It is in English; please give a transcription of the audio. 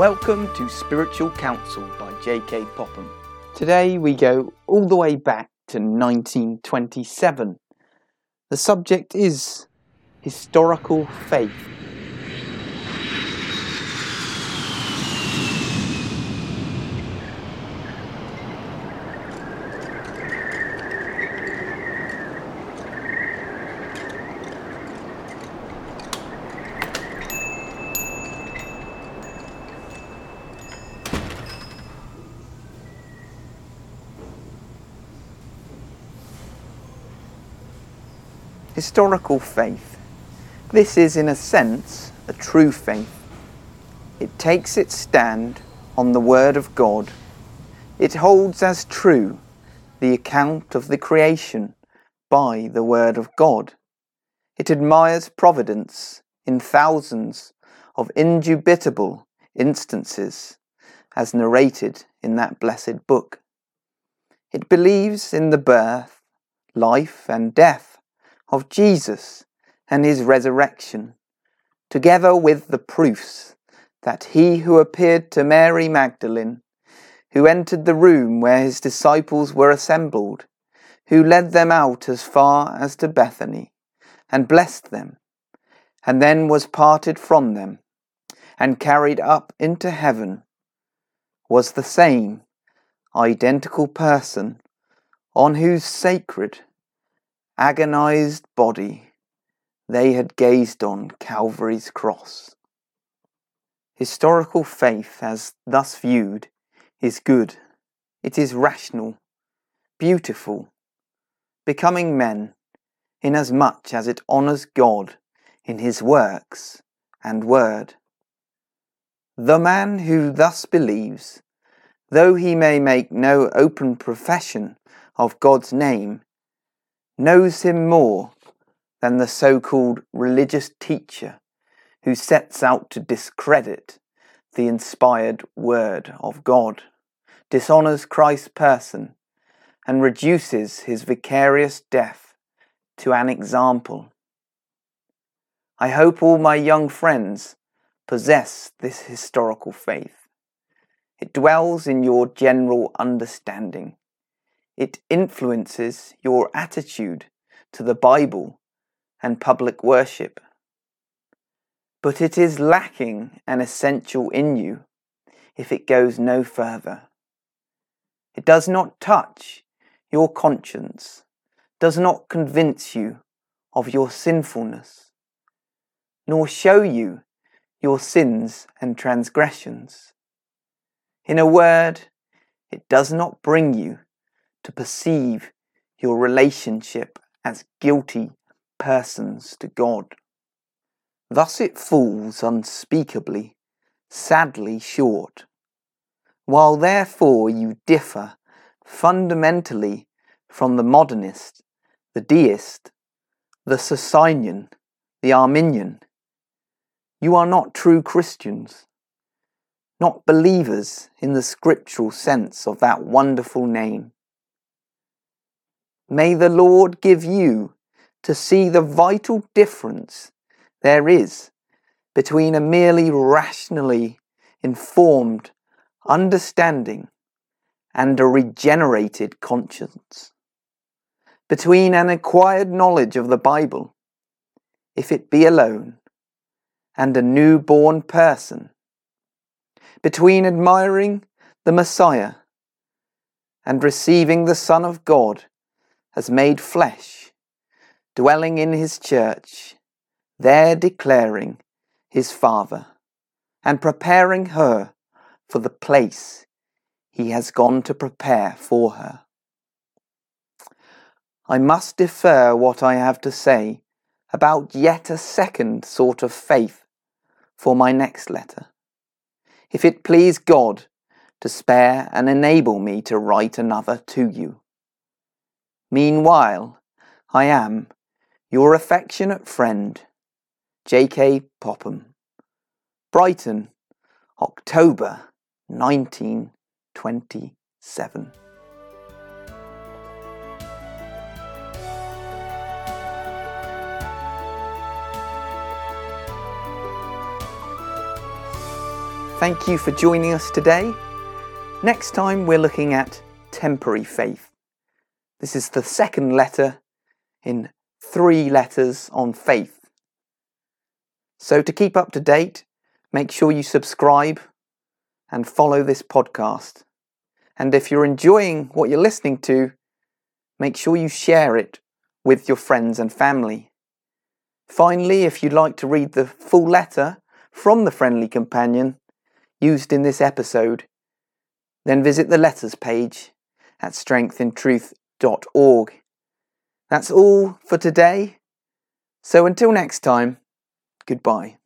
Welcome to Spiritual Counsel by J.K. Popham. Today we go all the way back to 1927. The subject is historical faith. Historical faith. This is, in a sense, a true faith. It takes its stand on the Word of God. It holds as true the account of the creation by the Word of God. It admires providence in thousands of indubitable instances as narrated in that blessed book. It believes in the birth, life, and death of Jesus and his resurrection, together with the proofs that he who appeared to Mary Magdalene, who entered the room where his disciples were assembled, who led them out as far as to Bethany, and blessed them, and then was parted from them, and carried up into heaven, was the same identical person on whose sacred agonized body they had gazed on Calvary's cross. Historical faith, as thus viewed, is good. It is rational, beautiful, becoming men, inasmuch as it honours God in his works and word. The man who thus believes, though he may make no open profession of God's name, knows him more than the so called religious teacher who sets out to discredit the inspired Word of God, dishonours Christ's person, and reduces his vicarious death to an example. I hope all my young friends possess this historical faith. It dwells in your general understanding it influences your attitude to the Bible and public worship. But it is lacking an essential in you if it goes no further. It does not touch your conscience, does not convince you of your sinfulness, nor show you your sins and transgressions. In a word, it does not bring you to perceive your relationship as guilty persons to God. Thus it falls unspeakably, sadly short. While therefore you differ fundamentally from the modernist, the deist, the Socinian, the Arminian, you are not true Christians, not believers in the scriptural sense of that wonderful name. May the Lord give you to see the vital difference there is between a merely rationally informed understanding and a regenerated conscience, between an acquired knowledge of the Bible, if it be alone, and a newborn person, between admiring the Messiah and receiving the Son of God has made flesh, dwelling in his church, there declaring his Father, and preparing her for the place he has gone to prepare for her. I must defer what I have to say about yet a second sort of faith for my next letter. If it please God to spare and enable me to write another to you. Meanwhile, I am your affectionate friend, J.K. Popham. Brighton, October 1927. Thank you for joining us today. Next time, we're looking at temporary faith. This is the second letter in three letters on faith. So, to keep up to date, make sure you subscribe and follow this podcast. And if you're enjoying what you're listening to, make sure you share it with your friends and family. Finally, if you'd like to read the full letter from the Friendly Companion used in this episode, then visit the letters page at That's all for today. So until next time, goodbye.